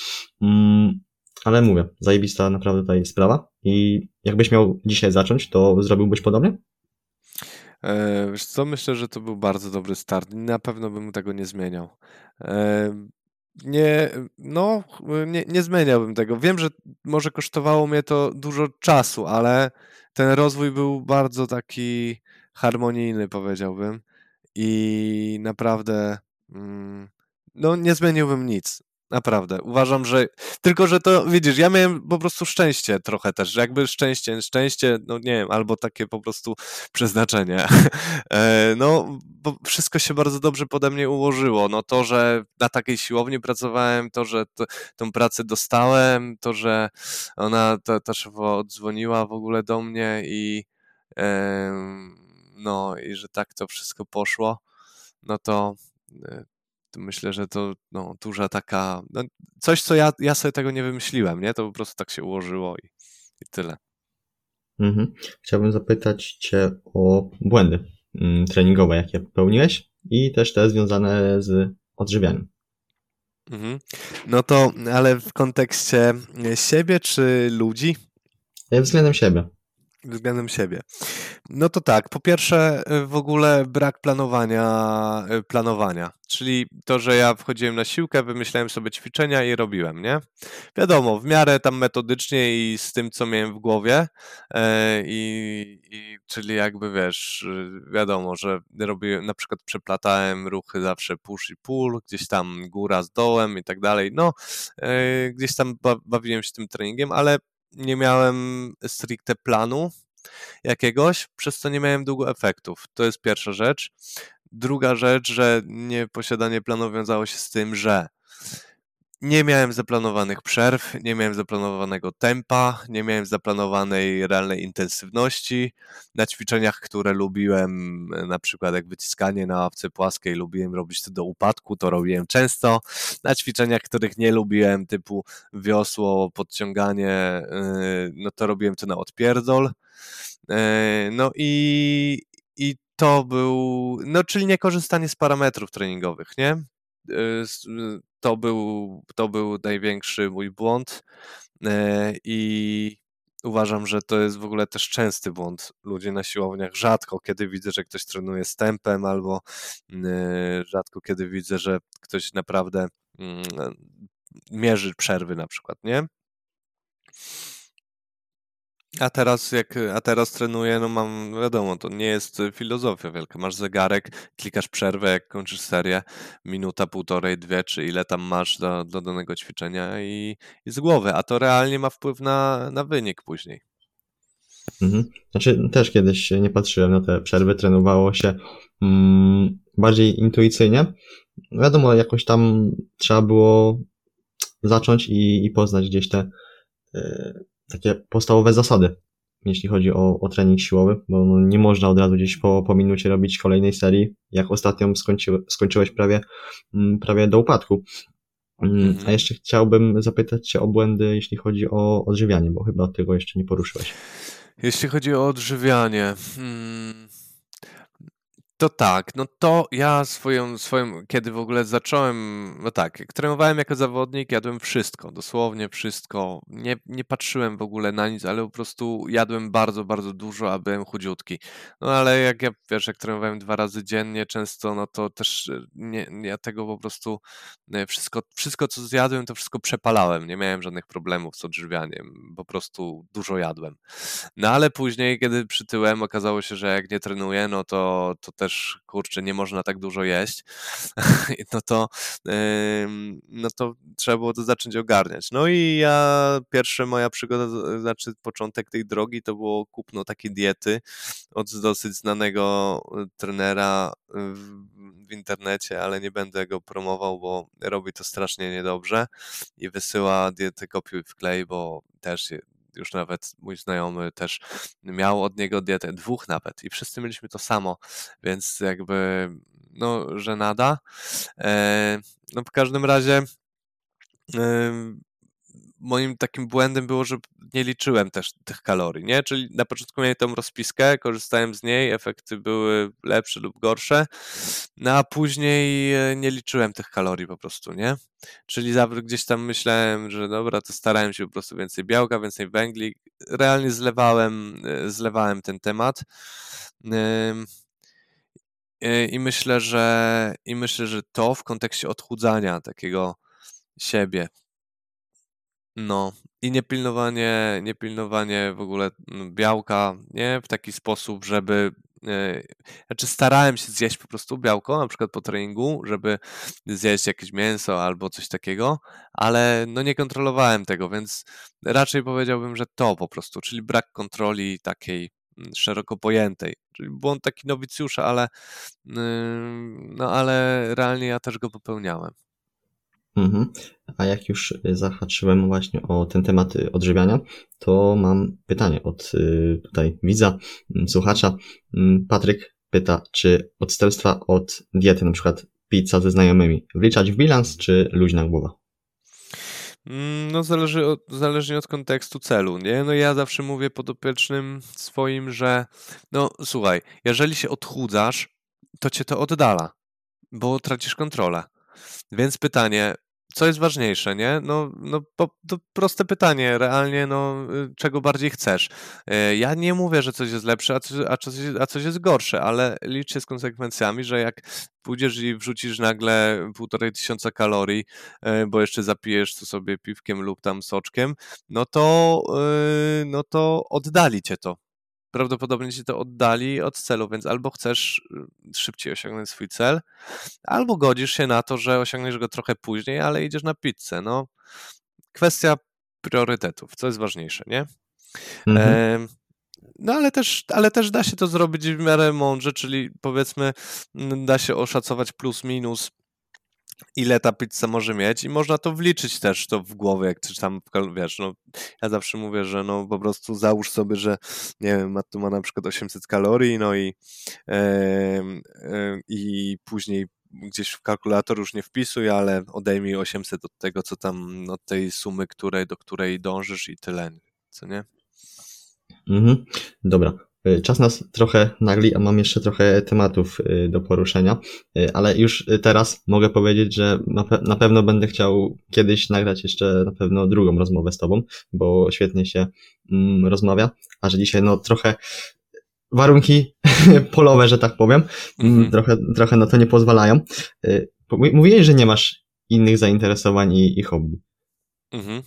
Mm, ale mówię, zajebista naprawdę tutaj sprawa i jakbyś miał dzisiaj zacząć, to zrobiłbyś podobnie? E, wiesz co, myślę, że to był bardzo dobry start. Na pewno bym tego nie zmieniał. E, nie, no, nie, nie zmieniałbym tego. Wiem, że może kosztowało mnie to dużo czasu, ale ten rozwój był bardzo taki harmonijny, powiedziałbym. I naprawdę mm, no nie zmieniłbym nic. Naprawdę. Uważam, że. Tylko, że to widzisz, ja miałem po prostu szczęście trochę też, jakby szczęście, szczęście, no nie wiem, albo takie po prostu przeznaczenie. E, no, bo wszystko się bardzo dobrze pode mnie ułożyło. No to, że na takiej siłowni pracowałem, to, że tą pracę dostałem, to, że ona, ta, ta odzwoniła w ogóle do mnie i no i że tak to wszystko poszło, no to e, myślę, że to no, duża taka, no, coś, co ja, ja sobie tego nie wymyśliłem, nie? To po prostu tak się ułożyło i, i tyle. Mhm. Chciałbym zapytać Cię o błędy mm, treningowe, jakie popełniłeś i też te związane z odżywianiem. Mhm. No to, ale w kontekście siebie czy ludzi? E, względem siebie względem siebie. No to tak, po pierwsze y, w ogóle brak planowania, y, planowania, czyli to, że ja wchodziłem na siłkę, wymyślałem sobie ćwiczenia i robiłem, nie? Wiadomo, w miarę tam metodycznie i z tym, co miałem w głowie e, i, i czyli jakby wiesz, y, wiadomo, że robiłem, na przykład przeplatałem ruchy zawsze push i pull, gdzieś tam góra z dołem i tak dalej, no e, gdzieś tam bawiłem się tym treningiem, ale nie miałem stricte planu jakiegoś, przez co nie miałem długo efektów. To jest pierwsza rzecz. Druga rzecz, że nieposiadanie planu wiązało się z tym, że nie miałem zaplanowanych przerw, nie miałem zaplanowanego tempa, nie miałem zaplanowanej realnej intensywności. Na ćwiczeniach, które lubiłem, na przykład jak wyciskanie na ławce płaskiej, lubiłem robić to do upadku, to robiłem często. Na ćwiczeniach, których nie lubiłem, typu wiosło, podciąganie, yy, no to robiłem to na odpierdol. Yy, no i, i to był, no czyli niekorzystanie z parametrów treningowych, nie? Yy, to był, to był największy mój błąd e, i uważam, że to jest w ogóle też częsty błąd ludzi na siłowniach. Rzadko kiedy widzę, że ktoś trenuje z tempem, albo e, rzadko kiedy widzę, że ktoś naprawdę mm, mierzy przerwy na przykład, nie? A teraz jak, a teraz trenuję, no mam, wiadomo, to nie jest filozofia wielka. Masz zegarek, klikasz przerwę, jak kończysz serię, minuta, półtorej, dwie, czy ile tam masz do, do danego ćwiczenia i, i z głowy, a to realnie ma wpływ na, na wynik później. Mhm. Znaczy też kiedyś nie patrzyłem na te przerwy, trenowało się mm, bardziej intuicyjnie. Wiadomo, jakoś tam trzeba było zacząć i, i poznać gdzieś te y, takie podstawowe zasady, jeśli chodzi o, o trening siłowy, bo no nie można od razu gdzieś po, po minucie robić kolejnej serii, jak ostatnią skończy, skończyłeś prawie, mm, prawie do upadku. Mm, mhm. A jeszcze chciałbym zapytać Cię o błędy, jeśli chodzi o odżywianie, bo chyba tego jeszcze nie poruszyłeś. Jeśli chodzi o odżywianie, hmm, to tak, no to ja swoją, swoją, kiedy w ogóle zacząłem, no tak, jak trenowałem jako zawodnik, jadłem wszystko, dosłownie wszystko. Nie, nie patrzyłem w ogóle na nic, ale po prostu jadłem bardzo, bardzo dużo, a byłem chudziutki. No ale jak ja, wiesz, jak trenowałem dwa razy dziennie często, no to też e, nie, ja tego po prostu, e, wszystko, wszystko co zjadłem, to wszystko przepalałem. Nie miałem żadnych problemów z odżywianiem, po prostu dużo jadłem. No ale później, kiedy przytyłem, okazało się, że jak nie trenuję, no to, to też też kurczę, nie można tak dużo jeść, no to, no to trzeba było to zacząć ogarniać. No i ja, pierwsza moja przygoda, znaczy początek tej drogi to było kupno takiej diety od dosyć znanego e, trenera w, w internecie, ale nie będę go promował, bo robi to strasznie niedobrze i wysyła diety kopiuj w klej, bo też już nawet mój znajomy też miał od niego dietę, dwóch nawet i wszyscy mieliśmy to samo, więc jakby no, że nada. E, no w każdym razie moim takim błędem było, że nie liczyłem też tych kalorii, nie? Czyli na początku miałem tą rozpiskę, korzystałem z niej, efekty były lepsze lub gorsze, no a później e, nie liczyłem tych kalorii po prostu, nie? Czyli gdzieś tam myślałem, że dobra, to starałem się po prostu więcej białka, więcej węgli. Realnie zlewałem, e, zlewałem ten temat. E, I myślę, że i myślę, że to w kontekście odchudzania takiego siebie, no i niepilnowanie, niepilnowanie w ogóle mm, białka, nie? W taki sposób, żeby e, znaczy starałem się zjeść po prostu białko, na przykład po treningu, żeby zjeść jakieś mięso albo coś takiego, ale no nie kontrolowałem tego, więc raczej powiedziałbym, że to po prostu, czyli brak kontroli takiej mm, szeroko pojętej, czyli błąd taki nowicjusza, ale no ale realnie ja też go popełniałem. Mhm. A jak już zahaczyłem właśnie o ten temat odżywiania, to mam pytanie od y, tutaj widza, mm, słuchacza. Mm, Patryk pyta, czy odstępstwa od diety, na przykład pizza ze znajomymi, wliczać w bilans, czy luźna głowa? Mm, no, zależy od, zależnie od kontekstu celu, nie? No, ja zawsze mówię podopiecznym swoim, że no, słuchaj, jeżeli się odchudzasz, to cię to oddala, bo tracisz kontrolę. Więc pytanie, co jest ważniejsze, nie? No, no to proste pytanie, realnie, no, y, czego bardziej chcesz. E, ja nie mówię, że coś jest lepsze, a coś, a coś, a coś jest gorsze, ale licz się z konsekwencjami, że jak pójdziesz i wrzucisz nagle półtorej tysiąca kalorii, e, bo jeszcze zapijesz to sobie piwkiem lub tam soczkiem, no to, y, no to oddali cię to prawdopodobnie ci to oddali od celu, więc albo chcesz y, szybciej osiągnąć swój cel, albo godzisz się na to, że osiągniesz go trochę później, ale idziesz na pizzę. No, kwestia priorytetów, co jest ważniejsze, nie? Mhm. E, no ale też, ale też da się to zrobić w miarę mądrze, czyli powiedzmy da się oszacować plus minus ile ta pizza może mieć i można to wliczyć też to w głowie, jak czy tam, wiesz, no, ja zawsze mówię, że no po prostu załóż sobie, że nie wiem, tu ma na przykład 800 kalorii, no i, i później gdzieś w kalkulator już nie wpisuj, ale odejmij 800 od tego, co tam, od tej sumy, której, do której dążysz i tyle, co nie? Mhm. Dobra, czas nas trochę nagli, a mam jeszcze trochę tematów y, do poruszenia, y, ale już teraz mogę powiedzieć, że na, pe na pewno będę chciał kiedyś nagrać jeszcze na pewno drugą rozmowę z Tobą, bo świetnie się mm, rozmawia, a że dzisiaj no trochę warunki polowe, że tak powiem, mm -hmm. trochę, trochę na to nie pozwalają. Mówiłeś, że nie masz innych zainteresowań i, i hobby. Mhm.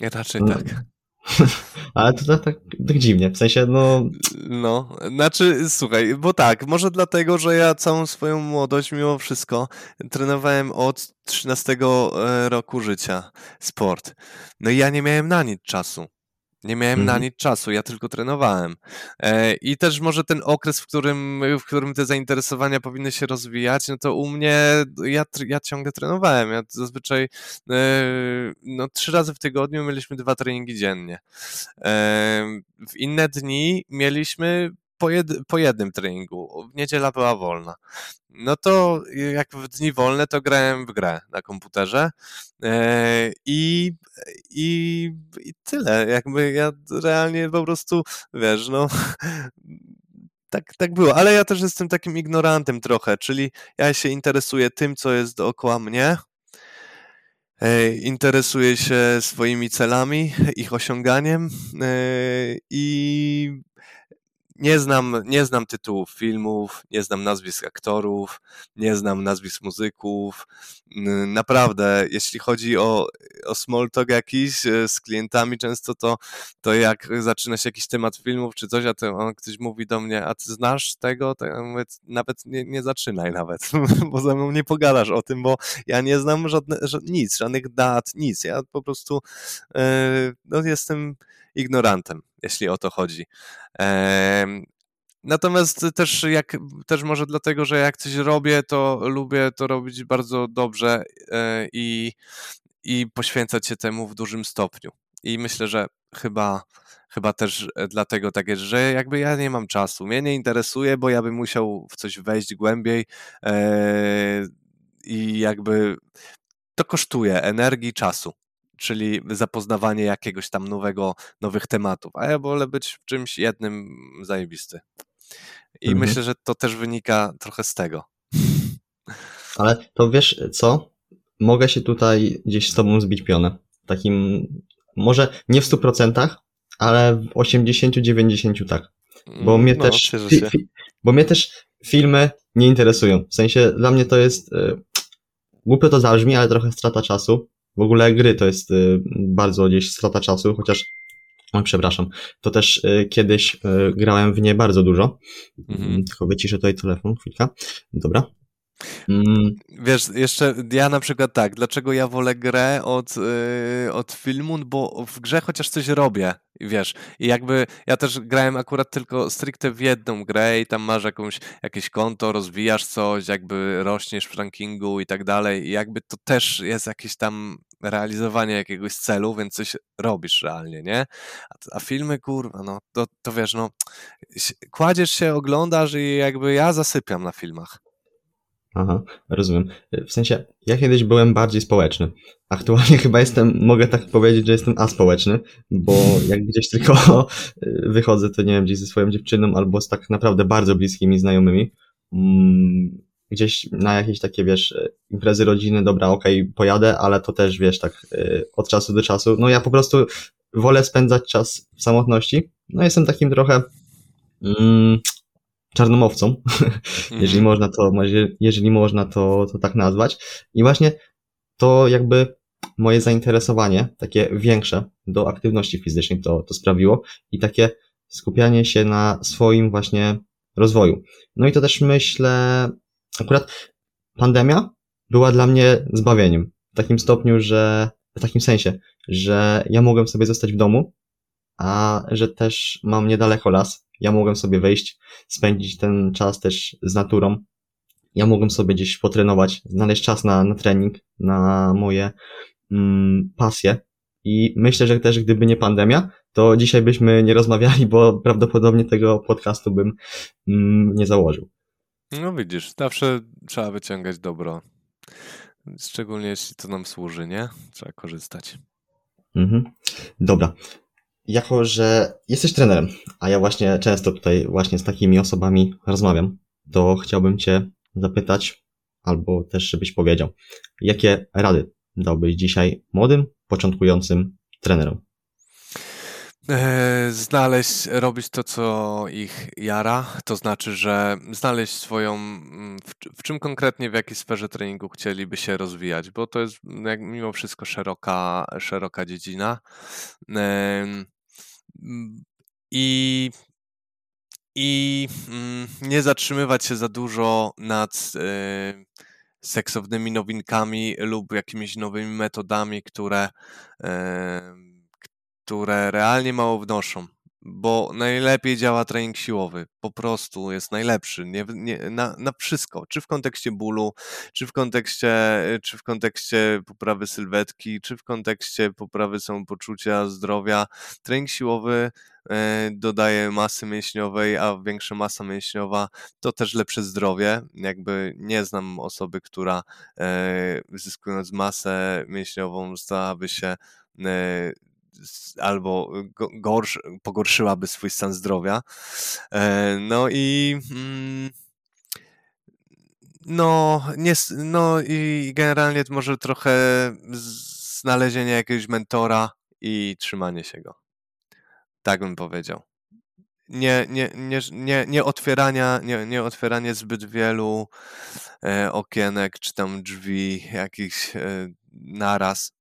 Ja raczej no. tak. Ale to tak, tak, tak dziwnie, w sensie no... No, znaczy słuchaj, bo tak, może dlatego, że ja całą swoją młodość mimo wszystko trenowałem od 13 e, roku życia sport. No i ja nie miałem na nic czasu. Nie miałem na mhm. nic czasu, ja tylko trenowałem. E, I też może ten okres, w którym, w którym te zainteresowania powinny się rozwijać, no to u mnie, ja, ja ciągle trenowałem. Ja zazwyczaj e, no, trzy razy w tygodniu mieliśmy dwa treningi dziennie. E, w inne dni mieliśmy po, jed, po jednym treningu. Niedziela była wolna. No to jak w dni wolne, to grałem w grę na komputerze e, i, i, i tyle. Jakby ja realnie po prostu, wiesz, no tak, tak było, ale ja też jestem takim ignorantem trochę, czyli ja się interesuję tym, co jest dookoła mnie, e, interesuję się swoimi celami, ich osiąganiem e, i nie znam, nie znam tytułów filmów, nie znam nazwisk aktorów, nie znam nazwisk muzyków. Naprawdę, jeśli chodzi o, o small talk jakiś e, z klientami często, to, to jak zaczyna się jakiś temat filmów czy coś, a to on ktoś mówi do mnie, a ty znasz tego? To ja mówię, nawet nie, nie zaczynaj nawet, bo ze mną nie pogadasz o tym, bo ja nie znam żadne, nic, żadnych dat, nic. Ja po prostu yy, no, jestem ignorantem, jeśli o to chodzi. Natomiast też jak też może dlatego, że jak coś robię, to lubię to robić bardzo dobrze e, i, i poświęcać się temu w dużym stopniu. I myślę, że chyba, chyba też dlatego tak jest, że jakby ja nie mam czasu, mnie nie interesuje, bo ja bym musiał w coś wejść głębiej e, i jakby to kosztuje energii, czasu czyli zapoznawanie jakiegoś tam nowego, nowych tematów, a ja wolę być w czymś jednym zajebisty. I mhm. myślę, że to też wynika trochę z tego. Ale to wiesz co? Mogę się tutaj gdzieś z tobą zbić pionę. Takim, może nie w 100%, ale w 80-90 tak. Bo mm, mnie no, też, fi, fi, bo mnie też filmy nie interesują. W sensie dla mnie to jest, y, głupio to zabrzmi, ale trochę strata czasu. W ogóle gry to jest y, bardzo gdzieś strata czasu, chociaż Oj, przepraszam. To też y, kiedyś y, grałem w nie bardzo dużo. Mhm. Mm, Tylko wyciszę tutaj telefon, chwilka. Dobra. Mm, Wiesz, jeszcze ja na przykład tak, dlaczego ja wolę grę od, yy, od filmu, bo w grze chociaż coś robię, wiesz, i jakby ja też grałem akurat tylko stricte w jedną grę i tam masz jakąś, jakieś konto, rozwijasz coś, jakby rośniesz w rankingu i tak dalej i jakby to też jest jakieś tam realizowanie jakiegoś celu, więc coś robisz realnie, nie? A, filmy, kurwa, no, to, to wiesz, no, kładziesz się, oglądasz i jakby ja zasypiam na filmach. Aha, rozumiem. W sensie, ja kiedyś byłem bardziej społeczny. Aktualnie chyba jestem, mogę tak powiedzieć, że jestem aspołeczny, bo jak gdzieś tylko wychodzę, to nie wiem, gdzieś ze swoją dziewczyną albo z tak naprawdę bardzo bliskimi znajomymi, mm, gdzieś na jakieś takie, wiesz, imprezy rodziny, dobra, okej, okay, pojadę, ale to też, wiesz, tak od czasu do czasu. No ja po prostu wolę spędzać czas w samotności. No jestem takim trochę mm, czarnomowcą, jeżeli można to, jeżeli można to, to tak nazwać. I właśnie to jakby moje zainteresowanie, takie większe do aktywności fizycznej to, to sprawiło i takie skupianie się na swoim właśnie rozwoju. No i to też myślę, akurat pandemia była dla mnie zbawieniem. W takim stopniu, że, w takim sensie, że ja mogłem sobie zostać w domu, a że też mam niedaleko las, ja mogłem sobie wejść, spędzić ten czas też z naturą. Ja mogłem sobie gdzieś potrenować, znaleźć czas na, na trening, na moje mm, pasje. I myślę, że też gdyby nie pandemia, to dzisiaj byśmy nie rozmawiali, bo prawdopodobnie tego podcastu bym mm, nie założył. No widzisz, zawsze trzeba wyciągać dobro. Szczególnie jeśli to nam służy, nie? Trzeba korzystać. Mhm. Dobra jako że jesteś trenerem, a ja właśnie często tutaj właśnie z takimi osobami rozmawiam, to chciałbym Cię zapytać, albo też żebyś powiedział, jakie rady dałbyś dzisiaj młodym, początkującym trenerom? E, znaleźć, robić to, co ich jara, to znaczy, że znaleźć swoją, mm, w, w, czym konkretnie, w jakiej sferze treningu chcieliby się rozwijać, bo to jest jak, mimo wszystko szeroka, szeroka dziedzina. I, i mm, nie zatrzymywać się za dużo nad y, seksownymi nowinkami lub jakimiś nowymi metodami, które, które realnie mało wnoszą bo najlepiej działa trening siłowy. Po prostu jest najlepszy nie, nie, na, na wszystko. Czy w kontekście bólu, czy w kontekście, czy w kontekście poprawy sylwetki, czy w kontekście poprawy samopoczucia, zdrowia. Trening siłowy e, dodaje masy mięśniowej, a większa masa mięśniowa to też lepsze zdrowie. Jakby nie znam osoby, która e, zyskując masę mięśniową stałaby się e, albo gorsz, pogorszyłaby swój stan zdrowia. E, no i mm, no, nie, no i generalnie może trochę znalezienie jakiegoś mentora i trzymanie się go. Tak bym powiedział. Nie, nie, nie, nie, nie, otwierania, nie, nie otwieranie zbyt wielu e, okienek czy tam drzwi jakichś e, naraz,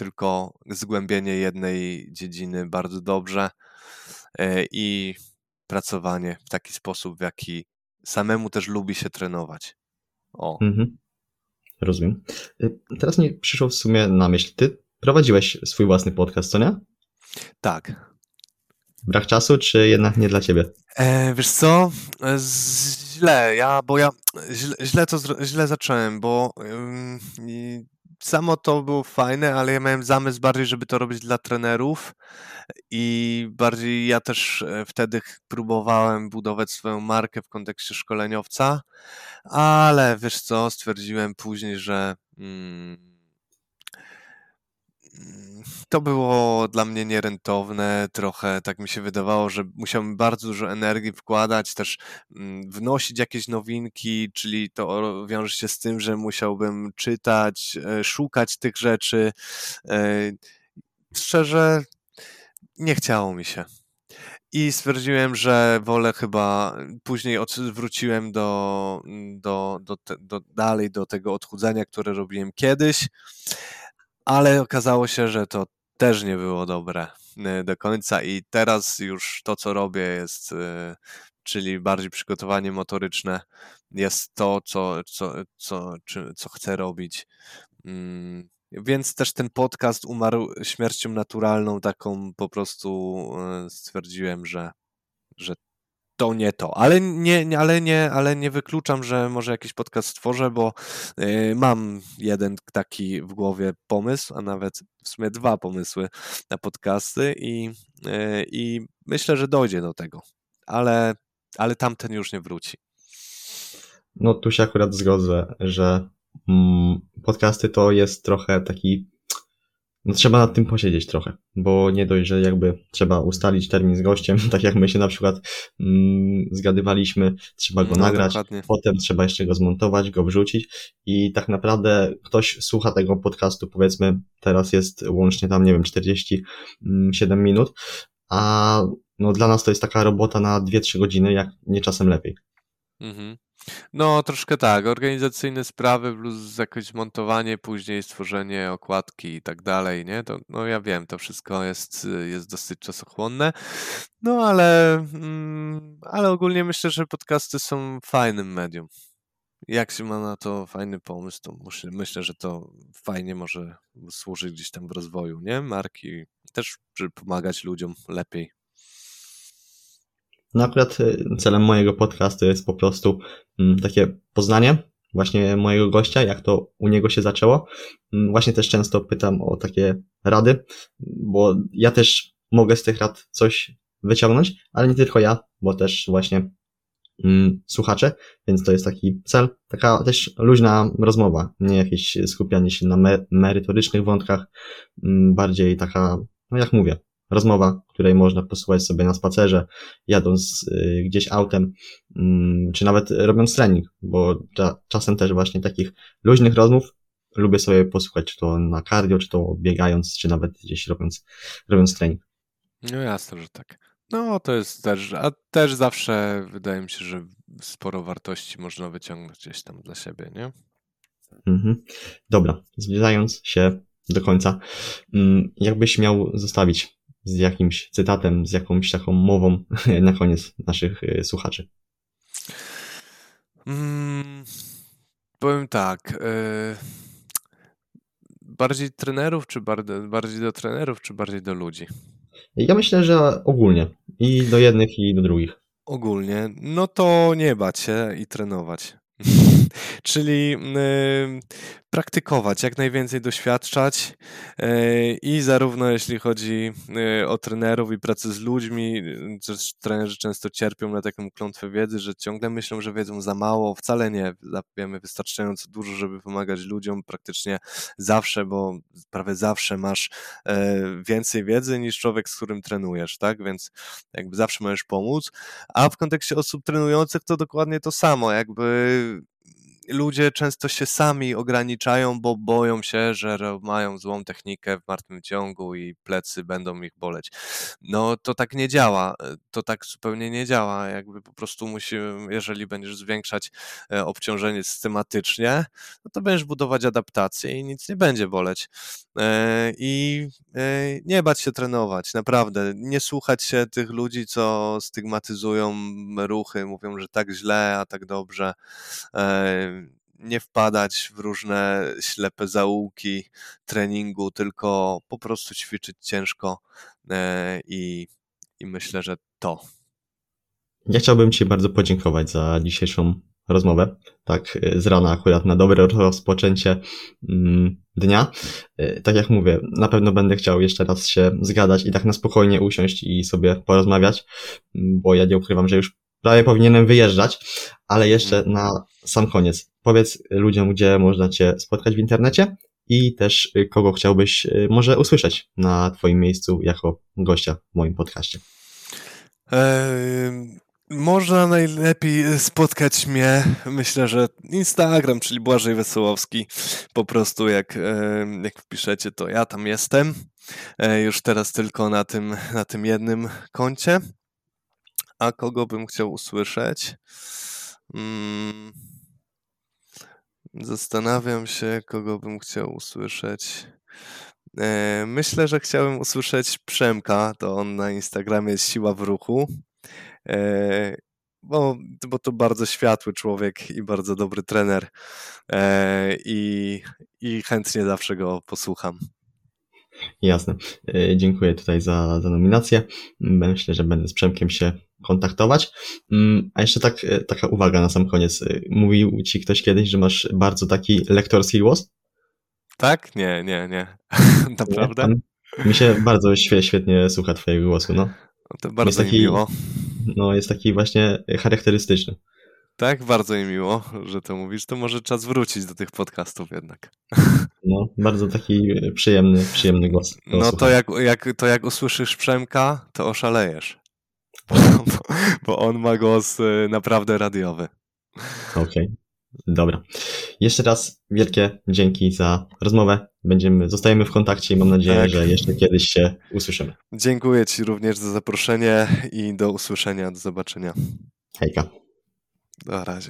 tylko zgłębienie jednej dziedziny bardzo dobrze e, i pracowanie w taki sposób, w jaki samemu też lubi się trenować. O. Mhm. Rozumiem. E, teraz mi przyszło w sumie na myśl, ty prowadziłeś swój własny podcast, co nie? Tak. Brak czasu, czy jednak nie dla ciebie? E, wiesz co? Źle, ja, bo ja źle, źle to źle zacząłem, bo samo to było fajne, ale ja miałem zamysł bardziej, żeby to robić dla trenerów. I bardziej ja też e, wtedy próbowałem budować swoją markę w kontekście szkoleniowca, ale wiesz co, stwierdziłem później, że mm, to było dla mnie nierentowne, trochę tak mi się wydawało, że musiałbym bardzo dużo energii wkładać, też mm, wnosić jakieś nowinki, czyli to wiąże się z tym, że musiałbym czytać, e, szukać tych rzeczy. E, szczerze, nie chciało mi się. I stwierdziłem, że wolę chyba, później wróciłem do, do, do, do, dalej do tego odchudzania, które robiłem kiedyś ale okazało się, że to też nie było dobre. do końca i teraz już to, co robię jest, czyli bardziej przygotowanie motoryczne, jest to, co, co, co, co chcę robić. Mm, więc też ten podcast umarł śmiercią naturalną, taką po prostu stwierdziłem, że, że to nie to. Ale nie, ale, nie, ale nie wykluczam, że może jakiś podcast stworzę, bo y, mam jeden taki w głowie pomysł, a nawet w sumie dwa pomysły na podcasty i, y, i myślę, że dojdzie do tego. Ale, ale tamten już nie wróci. No tu się akurat zgodzę, że mm, podcasty to jest trochę taki no trzeba nad tym posiedzieć trochę, bo nie dość, że jakby trzeba ustalić termin z gościem, tak jak my się na przykład mm, zgadywaliśmy, trzeba go no, nagrać, dokładnie. potem trzeba jeszcze go zmontować, go wrzucić i tak naprawdę ktoś słucha tego podcastu, powiedzmy teraz jest łącznie tam, nie wiem, 47 minut, a no dla nas to jest taka robota na 2-3 godziny, jak nie czasem lepiej. Mhm. No, troszkę tak. Organizacyjne sprawy plus jakieś montowanie, później stworzenie okładki i tak dalej, nie? To, no ja wiem, to wszystko jest, jest dosyć czasochłonne. No, ale, mm, ale ogólnie myślę, że podcasty są fajnym medium. Jak się ma na to fajny pomysł, to myślę, że to fajnie może służyć gdzieś tam w rozwoju, nie? Marki, też pomagać ludziom lepiej. No akurat y, celem mojego podcastu jest po prostu mm, takie poznanie właśnie mojego gościa, jak to u niego się zaczęło. Mm, właśnie też często pytam o takie rady, bo ja też mogę z tych rad coś wyciągnąć, ale nie tylko ja, bo też właśnie mm, słuchacze, więc to jest taki cel, taka też luźna rozmowa, nie jakieś skupianie się na me merytorycznych wątkach, bardziej taka, no jak mówię, rozmowa, której można posłuchać sobie na spacerze, jadąc y, gdzieś autem, mm, czy nawet robiąc trening, bo czasem też właśnie takich luźnych rozmów lubię sobie posłuchać, czy to na cardio, czy to biegając, czy nawet gdzieś robiąc, robiąc trening. No jasne, że tak. No to jest też, a też zawsze wydaje mi się, że sporo wartości można wyciągnąć gdzieś tam dla siebie, nie? Mhm. Dobra, zbliżając się do końca, mm, jakbyś miał zostawić z jakimś cytatem, z jakąś taką mową na koniec naszych e, słuchaczy? Mm, powiem tak. Y, bardziej trenerów, czy bardziej do trenerów, czy bardziej do ludzi? Ja myślę, że ogólnie. I do jednych, i do drugich. Ogólnie. No to nie bać się i trenować. Czyli praktykować, jak najwięcej doświadczać y, i zarówno jeśli chodzi y, o trenerów i pracę z ludźmi, trenerzy często cierpią na taką klątwę wiedzy, że ciągle myślą, że wiedzą za mało, wcale nie, wiemy wystarczająco dużo, żeby pomagać ludziom praktycznie zawsze, bo prawie zawsze masz więcej wiedzy niż człowiek, z którym trenujesz, tak, więc jakby zawsze możesz pomóc, a w kontekście osób trenujących to dokładnie to samo, jakby ludzie często się sami ograniczają, bo boją się, że mają złą technikę w martwym ciągu i plecy będą ich boleć. No to tak nie działa. To tak zupełnie nie działa. Jakby po prostu musimy, jeżeli będziesz zwiększać e, obciążenie systematycznie, no to będziesz budować adaptację i nic nie będzie boleć. E, I e, nie bać się trenować, naprawdę. Nie słuchać się tych ludzi, co stygmatyzują ruchy, mówią, że tak źle, a tak dobrze nie wpadać w różne ślepe zaułki treningu, tylko po prostu ćwiczyć ciężko e, i, i myślę, że to. Ja chciałbym Ci bardzo podziękować za dzisiejszą rozmowę. Tak, z rana akurat na dobre rozpoczęcie mm, dnia. E, tak jak mówię, na pewno będę chciał jeszcze raz się zgadać i tak na spokojnie usiąść i sobie porozmawiać, bo ja nie ukrywam, że już prawie powinienem wyjeżdżać, ale jeszcze mhm. na sam koniec. Powiedz ludziom, gdzie można Cię spotkać w internecie i też y, kogo chciałbyś y, może usłyszeć na Twoim miejscu jako gościa w moim podcaście. Eee, można najlepiej spotkać mnie, myślę, że Instagram, czyli Błażej Wesołowski. Po prostu jak, jak wpiszecie, to ja tam jestem. E, już teraz tylko na tym, na tym jednym koncie. A kogo bym chciał usłyszeć? Hmm. Zastanawiam się, kogo bym chciał usłyszeć. E, myślę, że chciałem usłyszeć Przemka, to on na Instagramie jest Siła w Ruchu, e, bo, bo to bardzo światły człowiek i bardzo dobry trener e, i, i chętnie zawsze go posłucham. Jasne. E, dziękuję tutaj za, za nominację. Myślę, że będę z Przemkiem się kontaktować. Mm, a jeszcze tak, e, taka uwaga na sam koniec. E, mówił ci ktoś kiedyś, że masz bardzo taki lektorski głos? Tak? Nie, nie, nie. Naprawdę? Nie, mi się bardzo świetnie słucha twojego głosu, no. no to bardzo taki, mi miło. No, jest taki właśnie charakterystyczny. Tak, bardzo mi miło, że to mówisz. To może czas wrócić do tych podcastów jednak. No, bardzo taki przyjemny, przyjemny głos. No to jak, jak, to jak usłyszysz Przemka, to oszalejesz. Bo, bo on ma głos y, naprawdę radiowy. Okej, okay. dobra. Jeszcze raz wielkie dzięki za rozmowę. Będziemy, zostajemy w kontakcie i mam nadzieję, tak. że jeszcze kiedyś się usłyszymy. Dziękuję Ci również za zaproszenie i do usłyszenia, do zobaczenia. Hejka. Na razie.